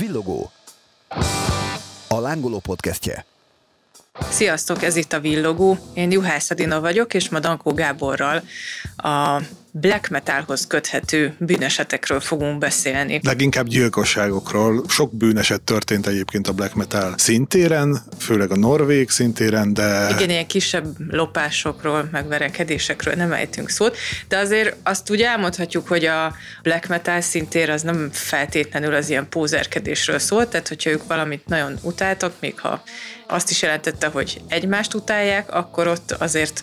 Villogó. A lángoló podcastje. Sziasztok, ez itt a Villogó. Én Juhász Adina vagyok, és ma Dankó Gáborral a black metalhoz köthető bűnesetekről fogunk beszélni. Leginkább gyilkosságokról. Sok bűneset történt egyébként a black metal szintéren, főleg a norvég szintéren, de... Igen, ilyen kisebb lopásokról, meg verekedésekről nem ejtünk szót, de azért azt úgy elmondhatjuk, hogy a black metal szintér az nem feltétlenül az ilyen pózerkedésről szólt, tehát hogyha ők valamit nagyon utáltak, még ha azt is jelentette, hogy egymást utálják, akkor ott azért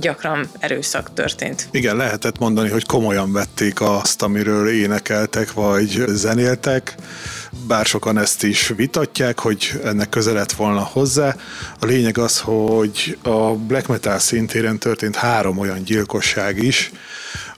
gyakran erőszak történt. Igen, lehetett mondani, hogy komolyan vették azt, amiről énekeltek vagy zenéltek, bár sokan ezt is vitatják, hogy ennek köze lett volna hozzá. A lényeg az, hogy a black metal szintéren történt három olyan gyilkosság is,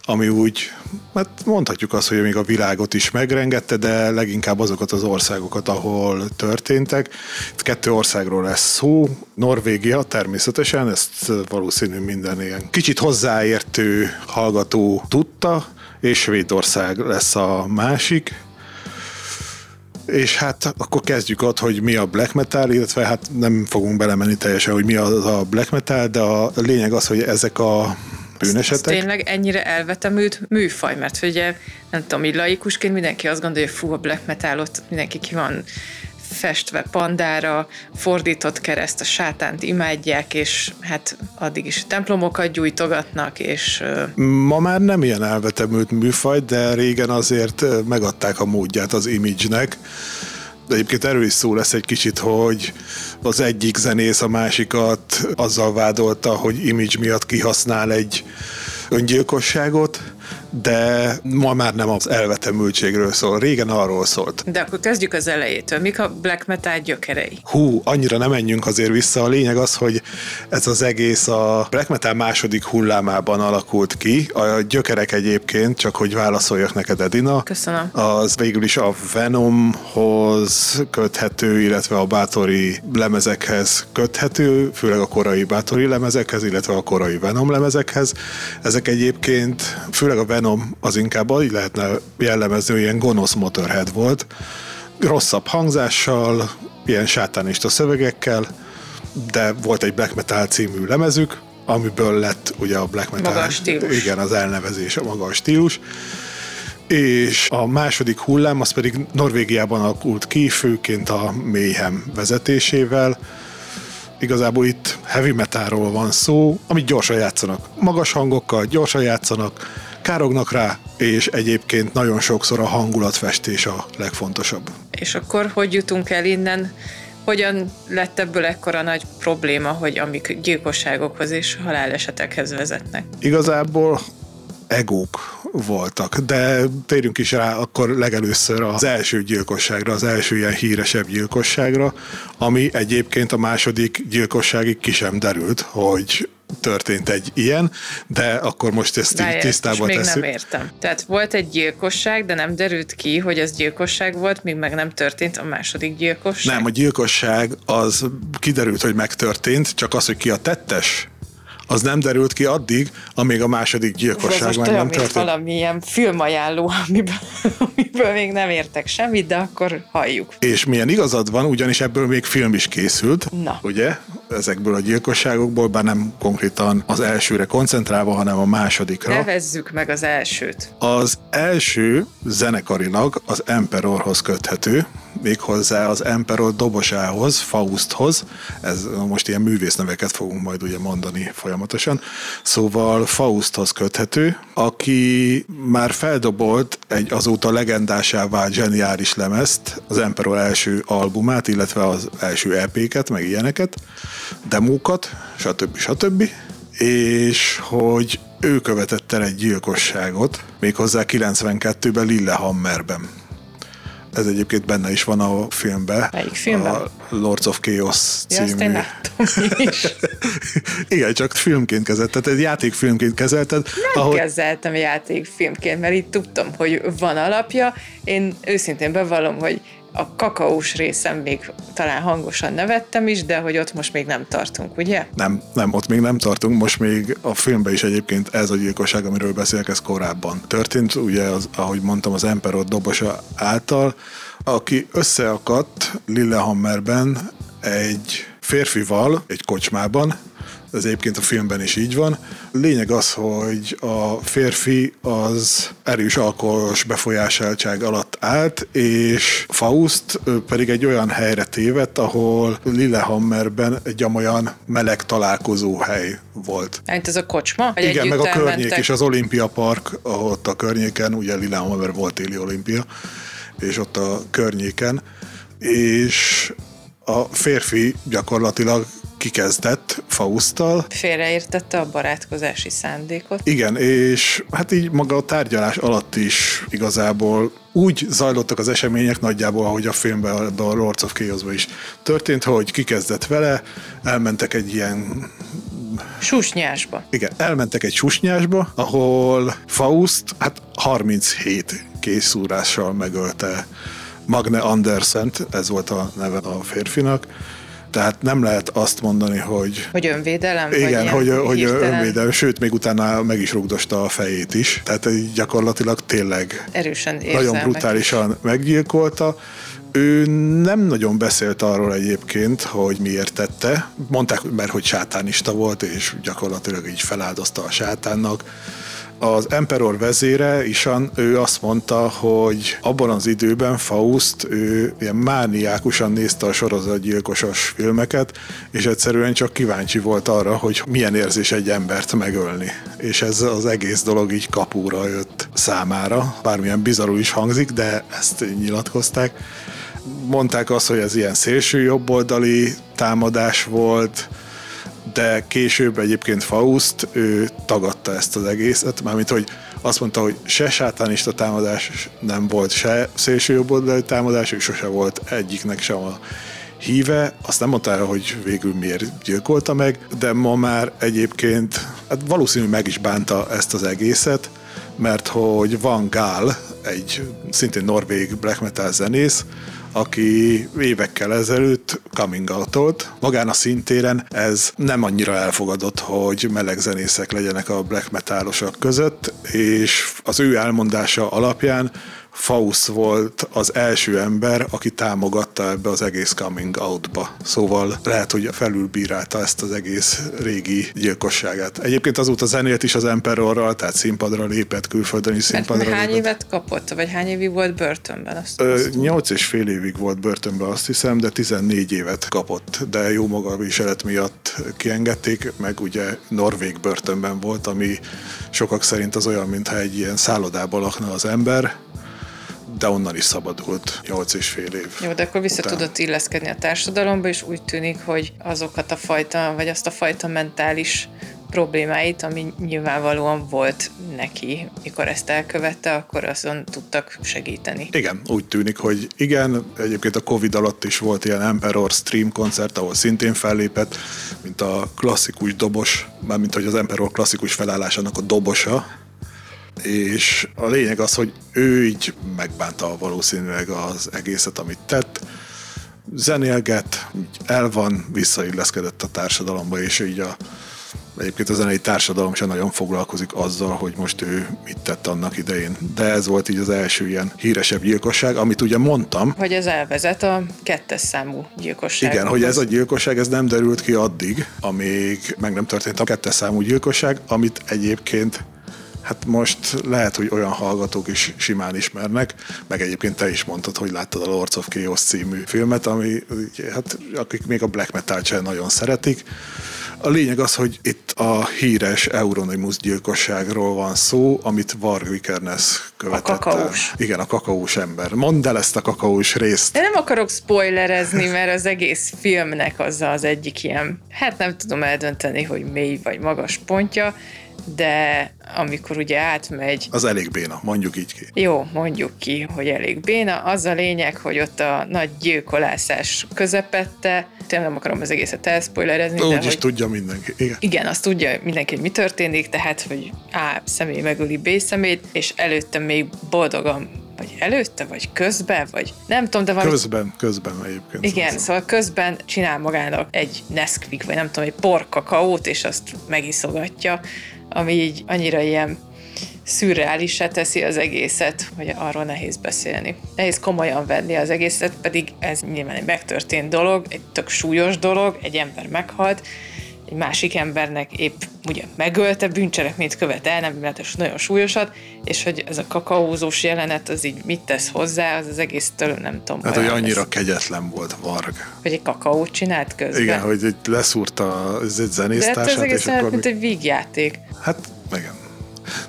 ami úgy, hát mondhatjuk azt, hogy még a világot is megrengette, de leginkább azokat az országokat, ahol történtek. Itt kettő országról lesz szó, Norvégia természetesen, ezt valószínű minden ilyen kicsit hozzáértő hallgató tudta, és Svédország lesz a másik. És hát akkor kezdjük ott, hogy mi a black metal, illetve hát nem fogunk belemenni teljesen, hogy mi az a black metal, de a lényeg az, hogy ezek a bűnesetek. Ez tényleg ennyire elvetemült műfaj, mert ugye nem tudom, így laikusként mindenki azt gondolja, hogy fú, a black metal ott mindenki ki van festve pandára, fordított kereszt, a sátánt imádják, és hát addig is templomokat gyújtogatnak, és... Ma már nem ilyen elvetemült műfaj, de régen azért megadták a módját az image-nek. De egyébként erről is szó lesz egy kicsit, hogy az egyik zenész a másikat azzal vádolta, hogy image miatt kihasznál egy öngyilkosságot, de ma már nem az elvetemültségről szól, régen arról szólt. De akkor kezdjük az elejétől. Mik a black metal gyökerei? Hú, annyira nem menjünk azért vissza. A lényeg az, hogy ez az egész a black metal második hullámában alakult ki. A gyökerek egyébként, csak hogy válaszoljak neked, Edina. Köszönöm. Az végül is a Venomhoz köthető, illetve a Bátori lemezekhez köthető, főleg a korai Bátori lemezekhez, illetve a korai Venom lemezekhez. Ezek egyébként, főleg a Venom az inkább így lehetne jellemezni, hogy ilyen gonosz Motorhead volt. Rosszabb hangzással, ilyen sátánista szövegekkel, de volt egy Black Metal című lemezük, amiből lett ugye a Black Metal. Magas stílus. Igen, az elnevezés a magas stílus. És a második hullám az pedig Norvégiában alakult ki, főként a Mayhem vezetésével, igazából itt heavy metalról van szó, amit gyorsan játszanak. Magas hangokkal gyorsan játszanak, kárognak rá, és egyébként nagyon sokszor a hangulatfestés a legfontosabb. És akkor hogy jutunk el innen? Hogyan lett ebből ekkora nagy probléma, hogy amik gyilkosságokhoz és halálesetekhez vezetnek? Igazából egók voltak, de térjünk is rá akkor legelőször az első gyilkosságra, az első ilyen híresebb gyilkosságra, ami egyébként a második gyilkosságig ki sem derült, hogy történt egy ilyen, de akkor most ezt Várjál, így tisztába még nem értem. Tehát volt egy gyilkosság, de nem derült ki, hogy ez gyilkosság volt, míg meg nem történt a második gyilkosság. Nem, a gyilkosság az kiderült, hogy megtörtént, csak az, hogy ki a tettes, az nem derült ki addig, amíg a második gyilkosság meg olyan, nem történt. valamilyen filmajánló, amiből, amiből még nem értek semmit, de akkor halljuk. És milyen igazad van, ugyanis ebből még film is készült, Na. ugye? Ezekből a gyilkosságokból, bár nem konkrétan az elsőre koncentrálva, hanem a másodikra. Nevezzük meg az elsőt. Az első zenekarilag az Emperorhoz köthető, méghozzá az Emperor dobosához, Fausthoz, ez most ilyen művészneveket fogunk majd ugye mondani folyamatosan, szóval Fausthoz köthető, aki már feldobolt egy azóta legendásá vált zseniális lemezt, az Emperor első albumát, illetve az első EP-ket, meg ilyeneket, demókat, stb. stb. És hogy ő követett el egy gyilkosságot, méghozzá 92-ben Lillehammerben. Ez egyébként benne is van a filmben. Melyik filmben? A Lords of Chaos Ja, azt én című. láttam is. Igen, csak filmként kezelt, tehát egy játékfilmként kezelted. Nem ahogy... kezeltem játékfilmként, mert itt tudtam, hogy van alapja. Én őszintén bevallom, hogy a kakaós részem még talán hangosan nevettem is, de hogy ott most még nem tartunk, ugye? Nem, nem, ott még nem tartunk, most még a filmben is egyébként ez a gyilkosság, amiről beszélek, ez korábban történt, ugye, az, ahogy mondtam, az Emperor dobosa által, aki összeakadt Lillehammerben egy férfival egy kocsmában, ez egyébként a filmben is így van. Lényeg az, hogy a férfi az erős alkoholos befolyásoltság alatt állt, és Faust pedig egy olyan helyre tévedt, ahol Lillehammerben egy olyan meleg találkozó hely volt. Hát ez a kocsma? Vagy Igen, meg a környék mentek? és az Olimpia Park, ott a környéken, ugye Lillehammer volt téli olimpia, és ott a környéken, és a férfi gyakorlatilag kikezdett Fausttal. Félreértette a barátkozási szándékot. Igen, és hát így maga a tárgyalás alatt is igazából úgy zajlottak az események nagyjából, ahogy a filmben, a Lords of chaos is történt, hogy kikezdett vele, elmentek egy ilyen Susnyásba. Igen, elmentek egy susnyásba, ahol Faust hát 37 készúrással megölte Magne Andersen, ez volt a neve a férfinak, tehát nem lehet azt mondani, hogy... Hogy önvédelem? Igen, hogy, hogy önvédelem, sőt, még utána meg is rugdosta a fejét is. Tehát gyakorlatilag tényleg Erősen nagyon brutálisan meggyilkolta. Ő nem nagyon beszélt arról egyébként, hogy miért tette. Mondták, mert hogy sátánista volt, és gyakorlatilag így feláldozta a sátánnak az Emperor vezére, Isan, ő azt mondta, hogy abban az időben Faust, ő ilyen mániákusan nézte a sorozatgyilkosos filmeket, és egyszerűen csak kíváncsi volt arra, hogy milyen érzés egy embert megölni. És ez az egész dolog így kapúra jött számára. Bármilyen bizarú is hangzik, de ezt nyilatkozták. Mondták azt, hogy ez ilyen szélső jobboldali támadás volt, de később egyébként Faust, ő tagadta ezt az egészet, mármint, hogy azt mondta, hogy se sátánista támadás nem volt, se szélsőjobboldali támadás, ő sose volt egyiknek sem a híve, azt nem mondta el, hogy végül miért gyilkolta meg, de ma már egyébként hát valószínűleg meg is bánta ezt az egészet, mert hogy Van Gaal, egy szintén norvég black metal zenész, aki évekkel ezelőtt coming out Magán a szintéren ez nem annyira elfogadott, hogy meleg zenészek legyenek a black metalosok között, és az ő elmondása alapján Faust volt az első ember, aki támogatta ebbe az egész coming out-ba. Szóval lehet, hogy felülbírálta ezt az egész régi gyilkosságát. Egyébként azóta zenélt is az Emperorral, tehát színpadra lépett, külföldön is színpadra Mert hány lépett. évet kapott, vagy hány évig volt börtönben? Azt Ö, nyolc és fél évig volt börtönben, azt hiszem, de 14 évet kapott, de jó maga viselet miatt kiengedték, meg ugye Norvég börtönben volt, ami sokak szerint az olyan, mintha egy ilyen szállodában lakna az ember, de onnan is szabadult 8 és fél év. Jó, de akkor vissza után. tudott illeszkedni a társadalomba, és úgy tűnik, hogy azokat a fajta, vagy azt a fajta mentális problémáit, ami nyilvánvalóan volt neki, mikor ezt elkövette, akkor azon tudtak segíteni. Igen, úgy tűnik, hogy igen, egyébként a Covid alatt is volt ilyen Emperor Stream koncert, ahol szintén fellépett, mint a klasszikus dobos, mármint hogy az Emperor klasszikus felállásának a dobosa, és a lényeg az, hogy ő így megbánta valószínűleg az egészet, amit tett, zenélget, így el van, visszailleszkedett a társadalomba, és így a Egyébként a zenei társadalom sem nagyon foglalkozik azzal, hogy most ő mit tett annak idején. De ez volt így az első ilyen híresebb gyilkosság, amit ugye mondtam. Hogy ez elvezet a kettes számú gyilkosság. Igen, hogy ez a gyilkosság, ez nem derült ki addig, amíg meg nem történt a kettes számú gyilkosság, amit egyébként Hát most lehet, hogy olyan hallgatók is simán ismernek, meg egyébként te is mondtad, hogy láttad a Lords of Chaos című filmet, ami hát akik még a black metal sem nagyon szeretik. A lényeg az, hogy itt a híres Euronymous gyilkosságról van szó, amit Varg Vikernes követett. A kakaós. Igen, a kakaós ember. Mondd el ezt a kakaós részt. Én nem akarok spoilerezni, mert az egész filmnek az az egyik ilyen, hát nem tudom eldönteni, hogy mély vagy magas pontja, de amikor ugye átmegy... Az elég béna, mondjuk így ki. Jó, mondjuk ki, hogy elég béna. Az a lényeg, hogy ott a nagy gyilkolászás közepette, tényleg nem akarom az egészet elspoilerezni. Úgy de is hogy, tudja mindenki. Igen. igen, azt tudja mindenki, hogy mi történik, tehát, hogy A személy megöli B szemét, és előtte még boldogan vagy előtte, vagy közben, vagy nem tudom, de valami... Közben, közben egyébként. Igen, szóval. szóval közben csinál magának egy Nesquik, vagy nem tudom, egy porkakaót, és azt megiszogatja, ami így annyira ilyen szürreálisá teszi az egészet, hogy arról nehéz beszélni. Nehéz komolyan venni az egészet, pedig ez nyilván egy megtörtént dolog, egy tök súlyos dolog, egy ember meghalt, egy másik embernek épp ugye megölte, bűncselekményt követ el, nem és nagyon súlyosat, és hogy ez a kakaózós jelenet, az így mit tesz hozzá, az az egész től nem tudom. Hát, hogy olyan annyira lesz. kegyetlen volt Varg. Hogy egy kakaót csinált közben. Igen, hogy egy leszúrta az egy De hát zenésztársát, ez egész és akkor... mint egy vígjáték. Hát, igen.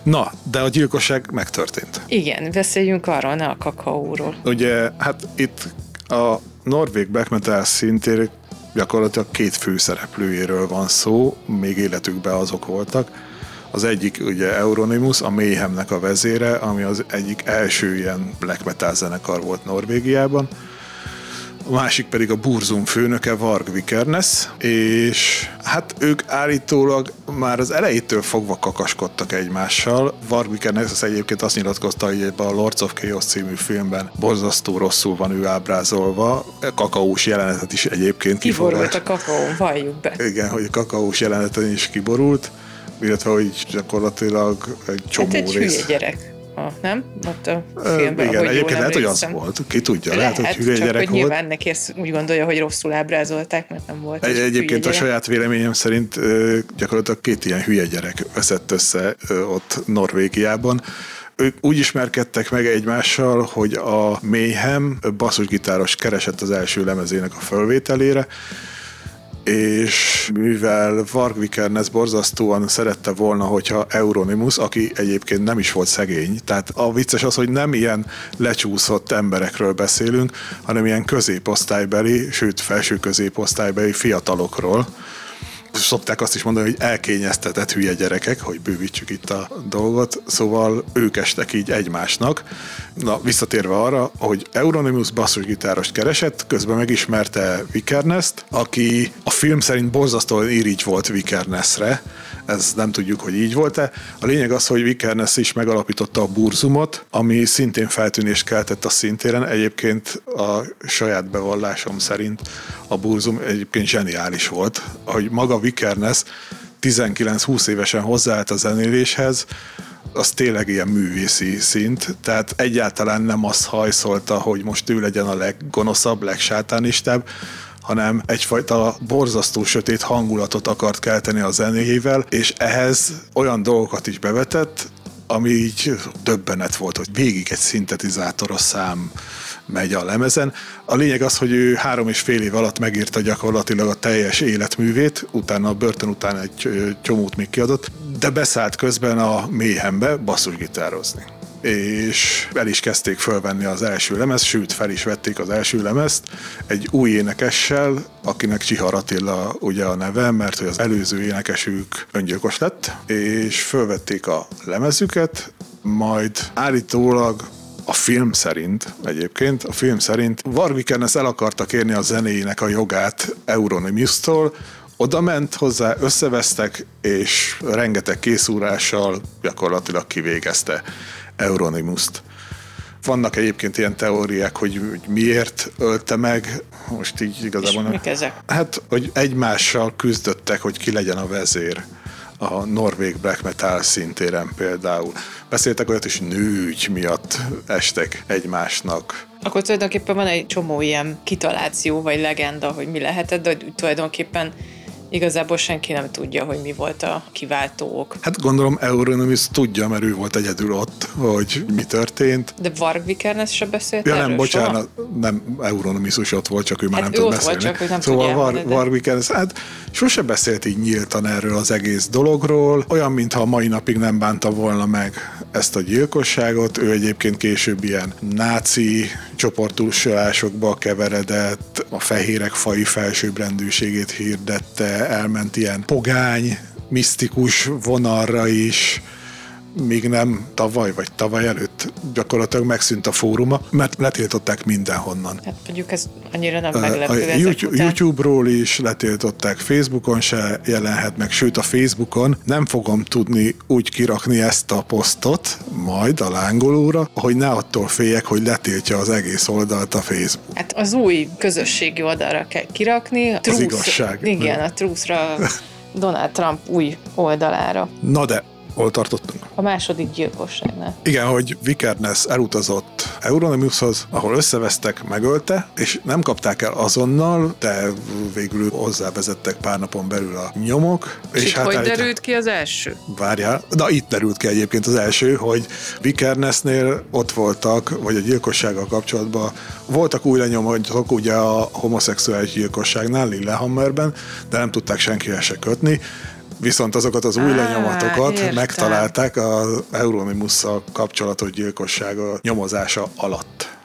Na, de a gyilkosság megtörtént. Igen, beszéljünk arról, ne a kakaóról. Ugye, hát itt a norvég black metal szintén gyakorlatilag két főszereplőjéről van szó, még életükben azok voltak. Az egyik ugye Euronymous, a Mayhemnek a vezére, ami az egyik első ilyen black metal zenekar volt Norvégiában. A másik pedig a Burzum főnöke, Varg Vikernes, és hát ők állítólag már az elejétől fogva kakaskodtak egymással. Varg Vikernes az egyébként azt nyilatkozta, hogy ebben a Lords of Chaos című filmben borzasztó rosszul van ő ábrázolva. Kakaós jelenetet is egyébként Kiborult a kakaó, valljuk be. Igen, hogy a kakaós jeleneten is kiborult, illetve hogy gyakorlatilag egy csomó Hát egy rész. gyerek. Ha, nem? Ott a filmben, igen, egyébként lehet, hogy az volt. Ki tudja, lehet, Lehet, hogy hülye csak gyerek hogy volt. nyilván neki ezt úgy gondolja, hogy rosszul ábrázolták, mert nem volt. Egy, egy egyébként hülye a saját véleményem szerint gyakorlatilag két ilyen hülye gyerek veszett össze ott Norvégiában. Ők úgy ismerkedtek meg egymással, hogy a Mayhem basszusgitáros keresett az első lemezének a fölvételére, és mivel Varg Vikernes borzasztóan szerette volna, hogyha Euronymous, aki egyébként nem is volt szegény, tehát a vicces az, hogy nem ilyen lecsúszott emberekről beszélünk, hanem ilyen középosztálybeli, sőt felső középosztálybeli fiatalokról, szokták azt is mondani, hogy elkényeztetett hülye gyerekek, hogy bővítsük itt a dolgot, szóval ők estek így egymásnak. Na, visszatérve arra, hogy Euronymous basszusgitárost keresett, közben megismerte Vikernest, aki a film szerint borzasztóan irigy volt Vikernesre, ez nem tudjuk, hogy így volt-e. A lényeg az, hogy Vikernes is megalapította a Burzumot, ami szintén feltűnést keltett a szintéren. Egyébként a saját bevallásom szerint a Burzum egyébként zseniális volt, hogy maga Vikernes 19-20 évesen hozzáállt a zenéléshez, az tényleg ilyen művészi szint, tehát egyáltalán nem azt hajszolta, hogy most ő legyen a leggonoszabb, legsátánistább, hanem egyfajta borzasztó sötét hangulatot akart kelteni a zenéjével, és ehhez olyan dolgokat is bevetett, ami így döbbenet volt, hogy végig egy szintetizátoros szám megy a lemezen. A lényeg az, hogy ő három és fél év alatt megírta gyakorlatilag a teljes életművét, utána a börtön után egy csomót még kiadott, de beszállt közben a méhembe basszusgitározni és el is kezdték fölvenni az első lemez, sőt fel is vették az első lemezt egy új énekessel, akinek Csihar Attila ugye a neve, mert hogy az előző énekesük öngyilkos lett, és fölvették a lemezüket, majd állítólag a film szerint egyébként, a film szerint Varvikernes el akarta kérni a zenéjének a jogát Euronymous-tól, oda ment hozzá, összevesztek, és rengeteg készúrással gyakorlatilag kivégezte Euronymous-t. Vannak egyébként ilyen teóriák, hogy, miért ölte meg, most így És igazából nem. mik ezek? Hát, hogy egymással küzdöttek, hogy ki legyen a vezér a norvég black metal szintéren például. Beszéltek olyat is nőgy miatt estek egymásnak. Akkor tulajdonképpen van egy csomó ilyen kitaláció, vagy legenda, hogy mi lehetett, de tulajdonképpen igazából senki nem tudja, hogy mi volt a kiváltó ok. Hát gondolom Euronymous tudja, mert ő volt egyedül ott, hogy mi történt. De Varg Vikernes se beszélt Ja erről nem, bocsánat, soha? nem Euronymous is ott volt, csak ő már Hát nem tud ott volt, beszélni. csak hogy nem szóval Var, de- Warwick, hát sose beszélt így nyíltan erről az egész dologról, olyan, mintha a mai napig nem bánta volna meg ezt a gyilkosságot. Ő egyébként később ilyen náci csoportosulásokba keveredett, a fehérek fai felsőbbrendűségét hirdette, elment ilyen pogány, misztikus vonalra is, míg nem tavaly vagy tavaly előtt gyakorlatilag megszűnt a fóruma, mert letiltották mindenhonnan. Hát mondjuk ez annyira nem meglepő. A YouTube, YouTube-ról is letiltották, Facebookon se jelenhet meg, sőt a Facebookon nem fogom tudni úgy kirakni ezt a posztot, majd a lángolóra, hogy ne attól féljek, hogy letiltja az egész oldalt a Facebook. Hát az új közösségi oldalra kell kirakni. Truth, az igazság. Igen, a Truthra Donald Trump új oldalára. Na de, hol tartottunk? A második gyilkosságnál. Igen, hogy Vikernes elutazott Euronymioushoz, ahol összevesztek, megölte, és nem kapták el azonnal, de végül hozzávezettek pár napon belül a nyomok. És, és hát hogy derült derült ki az első? Várjál, na itt derült ki egyébként az első, hogy Vikernesnél ott voltak, vagy a gyilkossággal kapcsolatban voltak új lenyomok ugye a homoszexuális gyilkosságnál Lillehammerben, de nem tudták senkihez se kötni viszont azokat az új lenyomatokat értem. megtalálták az Euronymous-szal kapcsolatos gyilkossága nyomozása alatt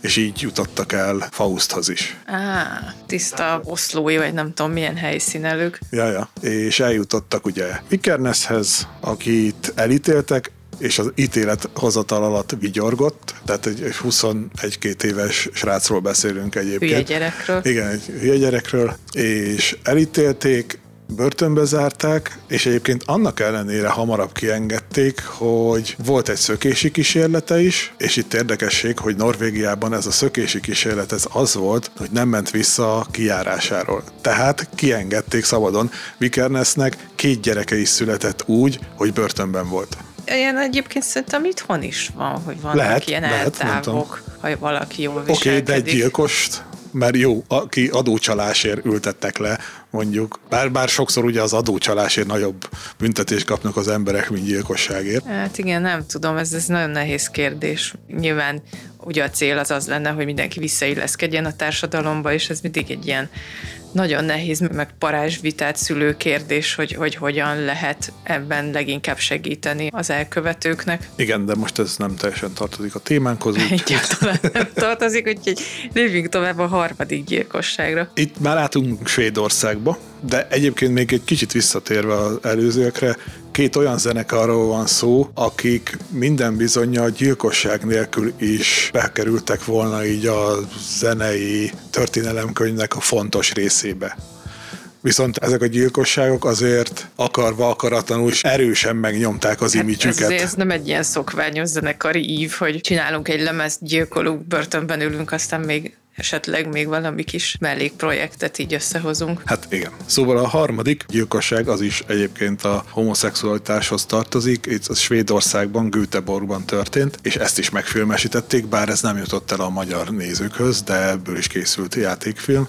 és így jutottak el Fausthoz is. Á, tiszta oszlói, vagy nem tudom milyen helyszínelők. Ja, ja. És eljutottak ugye Vikerneshez, akit elítéltek, és az ítélet hozatal alatt vigyorgott, tehát egy 21-2 éves srácról beszélünk egyébként. Hülye gyerekről. Igen, egy hülye gyerekről, és elítélték, börtönbe zárták, és egyébként annak ellenére hamarabb kiengedték, hogy volt egy szökési kísérlete is, és itt érdekesség, hogy Norvégiában ez a szökési kísérlet ez az volt, hogy nem ment vissza a kijárásáról. Tehát kiengedték szabadon. Vikernesnek két gyereke is született úgy, hogy börtönben volt. Ilyen egyébként szerintem itthon is van, hogy vannak lehet, ilyen lehet, eltávok, ha valaki jól viselkedik. Oké, okay, de egy gyilkost mert jó, aki adócsalásért ültettek le, mondjuk, bár, bár sokszor ugye az adócsalásért nagyobb büntetést kapnak az emberek, mint gyilkosságért. Hát igen, nem tudom, ez, ez nagyon nehéz kérdés. Nyilván ugye a cél az az lenne, hogy mindenki visszailleszkedjen a társadalomba, és ez mindig egy ilyen nagyon nehéz, meg parázsvitát szülő kérdés, hogy, hogy hogyan lehet ebben leginkább segíteni az elkövetőknek. Igen, de most ez nem teljesen tartozik a témánkhoz. Egyáltalán nem tartozik, úgyhogy lépjünk tovább a harmadik gyilkosságra. Itt már látunk Svédországba, de egyébként még egy kicsit visszatérve az előzőekre, két olyan zenekarról van szó, akik minden bizony a gyilkosság nélkül is bekerültek volna így a zenei történelemkönyvnek a fontos részébe. Viszont ezek a gyilkosságok azért akarva, akaratlanul is erősen megnyomták az hát imidzsüket. Ez, ez nem egy ilyen szokványos zenekari ív, hogy csinálunk egy lemezt, gyilkolunk, börtönben ülünk, aztán még esetleg még valami kis mellékprojektet így összehozunk. Hát igen. Szóval a harmadik gyilkosság az is egyébként a homoszexualitáshoz tartozik. Itt a Svédországban, Göteborgban történt, és ezt is megfilmesítették, bár ez nem jutott el a magyar nézőkhöz, de ebből is készült játékfilm.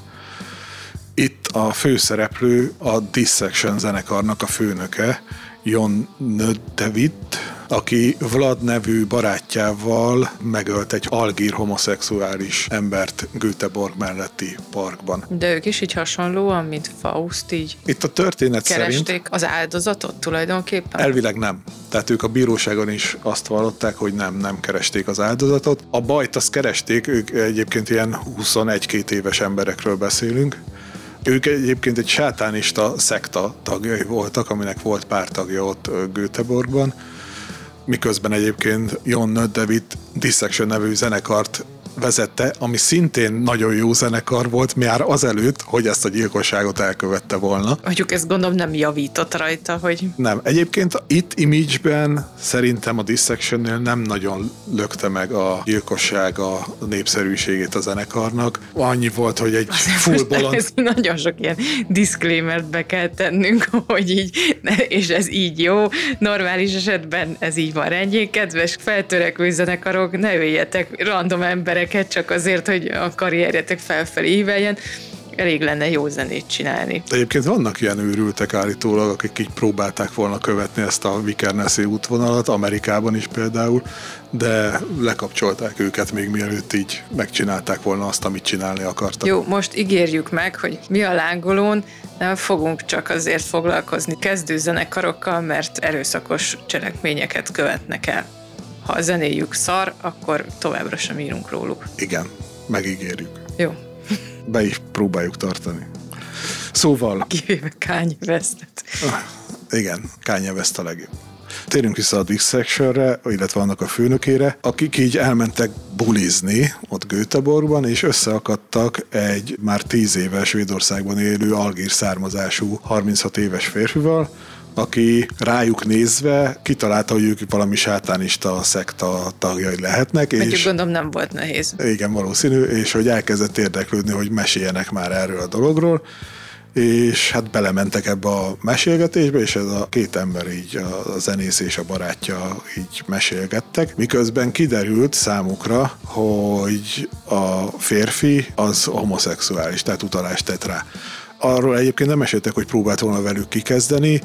Itt a főszereplő a Dissection zenekarnak a főnöke, Jon Nödevit, aki Vlad nevű barátjával megölt egy algír homoszexuális embert Göteborg melletti parkban. De ők is így hasonlóan, mint Faust, így Itt a történet keresték szerint... az áldozatot tulajdonképpen? Elvileg nem. Tehát ők a bíróságon is azt vallották, hogy nem, nem keresték az áldozatot. A bajt azt keresték, ők egyébként ilyen 21-2 éves emberekről beszélünk, ők egyébként egy sátánista szekta tagjai voltak, aminek volt pár tagja ott Göteborgban, miközben egyébként Jon David Dissection nevű zenekart vezette, ami szintén nagyon jó zenekar volt, már azelőtt, hogy ezt a gyilkosságot elkövette volna. Mondjuk ezt gondolom nem javított rajta, hogy... Nem. Egyébként itt Image-ben szerintem a Dissectionnél nem nagyon lökte meg a gyilkosság a népszerűségét a zenekarnak. Annyi volt, hogy egy Azért full bolond... Ez nagyon sok ilyen disclaimert be kell tennünk, hogy így, és ez így jó. Normális esetben ez így van rendjén. Kedves feltörekvő zenekarok, ne üljetek random emberek embereket csak azért, hogy a karrierjetek felfelé íveljen, elég lenne jó zenét csinálni. De egyébként vannak ilyen őrültek állítólag, akik így próbálták volna követni ezt a Vikernesszi útvonalat, Amerikában is például, de lekapcsolták őket még mielőtt így megcsinálták volna azt, amit csinálni akartak. Jó, most ígérjük meg, hogy mi a lángolón nem fogunk csak azért foglalkozni kezdőzenekarokkal, mert erőszakos cselekményeket követnek el ha a zenéjük szar, akkor továbbra sem írunk róluk. Igen, megígérjük. Jó. Be is próbáljuk tartani. Szóval... Kivéve Kanye Westet. Ah, igen, Kanye West a legjobb. Térjünk vissza a Dissectionre, illetve annak a főnökére, akik így elmentek bulizni ott Göteborgban, és összeakadtak egy már 10 éves Svédországban élő algír származású 36 éves férfival, aki rájuk nézve kitalálta, hogy ők valami sátánista szekta tagjai lehetnek. Mondjuk és gondolom nem volt nehéz. Igen, valószínű, és hogy elkezdett érdeklődni, hogy meséljenek már erről a dologról és hát belementek ebbe a mesélgetésbe, és ez a két ember így, a zenész és a barátja így mesélgettek, miközben kiderült számukra, hogy a férfi az homoszexuális, tehát utalást tett rá. Arról egyébként nem meséltek, hogy próbált volna velük kikezdeni,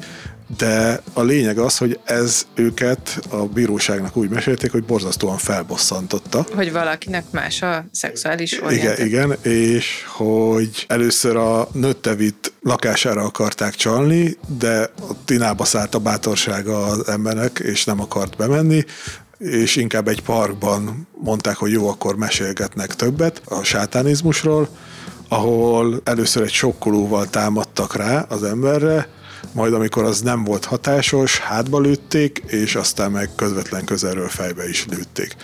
de a lényeg az, hogy ez őket a bíróságnak úgy mesélték, hogy borzasztóan felbosszantotta. Hogy valakinek más a szexuális orientáció. Igen, igen, és hogy először a nőttevit lakására akarták csalni, de a tinába szállt a bátorsága az embernek, és nem akart bemenni, és inkább egy parkban mondták, hogy jó, akkor mesélgetnek többet a sátánizmusról, ahol először egy sokkolóval támadtak rá az emberre, majd amikor az nem volt hatásos, hátba lőtték, és aztán meg közvetlen közelről fejbe is lőtték.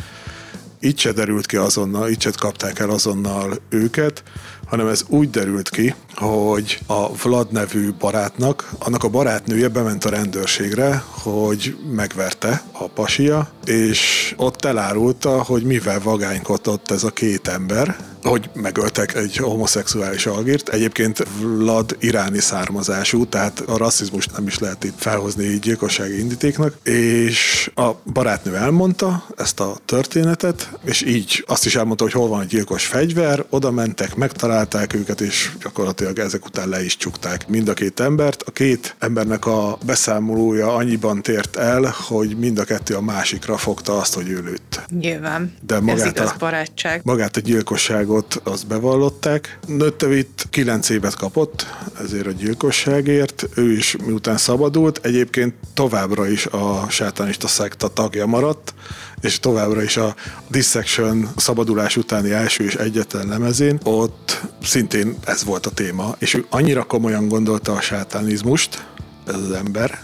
Így se derült ki azonnal, így se kapták el azonnal őket, hanem ez úgy derült ki, hogy a Vlad nevű barátnak, annak a barátnője bement a rendőrségre, hogy megverte a pasia, és ott elárulta, hogy mivel vagánykodott ez a két ember, hogy megöltek egy homoszexuális algírt. Egyébként Vlad iráni származású, tehát a rasszizmus nem is lehet itt felhozni így gyilkossági indítéknak, és a barátnő elmondta ezt a történetet, és így azt is elmondta, hogy hol van a gyilkos fegyver, oda mentek, megtalálták őket, és gyakorlatilag ezek után le is csukták mind a két embert. A két embernek a beszámolója annyiban tért el, hogy mind a kettő a másikra fogta azt, hogy ő lőtt. Nyilván. De magát Ez igaz a, barátság. Magát a gyilkosság gyilkosságot azt bevallották. Nöttevit 9 évet kapott ezért a gyilkosságért, ő is miután szabadult, egyébként továbbra is a sátánista szekta tagja maradt, és továbbra is a Dissection szabadulás utáni első és egyetlen lemezén, ott szintén ez volt a téma, és ő annyira komolyan gondolta a sátánizmust, ez az ember,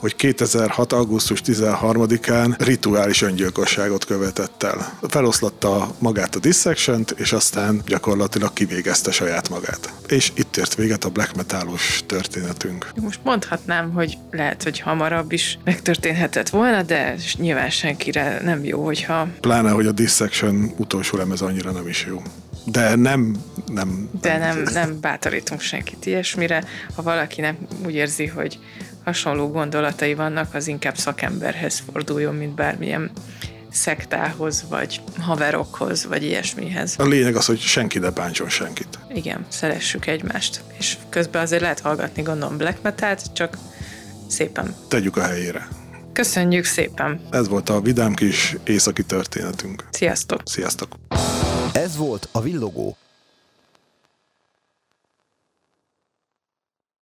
hogy 2006. augusztus 13-án rituális öngyilkosságot követett el. Feloszlatta magát a dissection és aztán gyakorlatilag kivégezte saját magát. És itt ért véget a black metalos történetünk. Most mondhatnám, hogy lehet, hogy hamarabb is megtörténhetett volna, de nyilván senkire nem jó, hogyha... Pláne, hogy a dissection utolsó lemez annyira nem is jó. De nem, nem... De nem, nem, bátorítunk senkit ilyesmire. Ha valaki nem úgy érzi, hogy hasonló gondolatai vannak, az inkább szakemberhez forduljon, mint bármilyen szektához, vagy haverokhoz, vagy ilyesmihez. A lényeg az, hogy senki ne bántson senkit. Igen, szeressük egymást. És közben azért lehet hallgatni, gondolom, black metal csak szépen. Tegyük a helyére. Köszönjük szépen! Ez volt a vidám kis északi történetünk. Sziasztok! Sziasztok! Ez volt a Villogó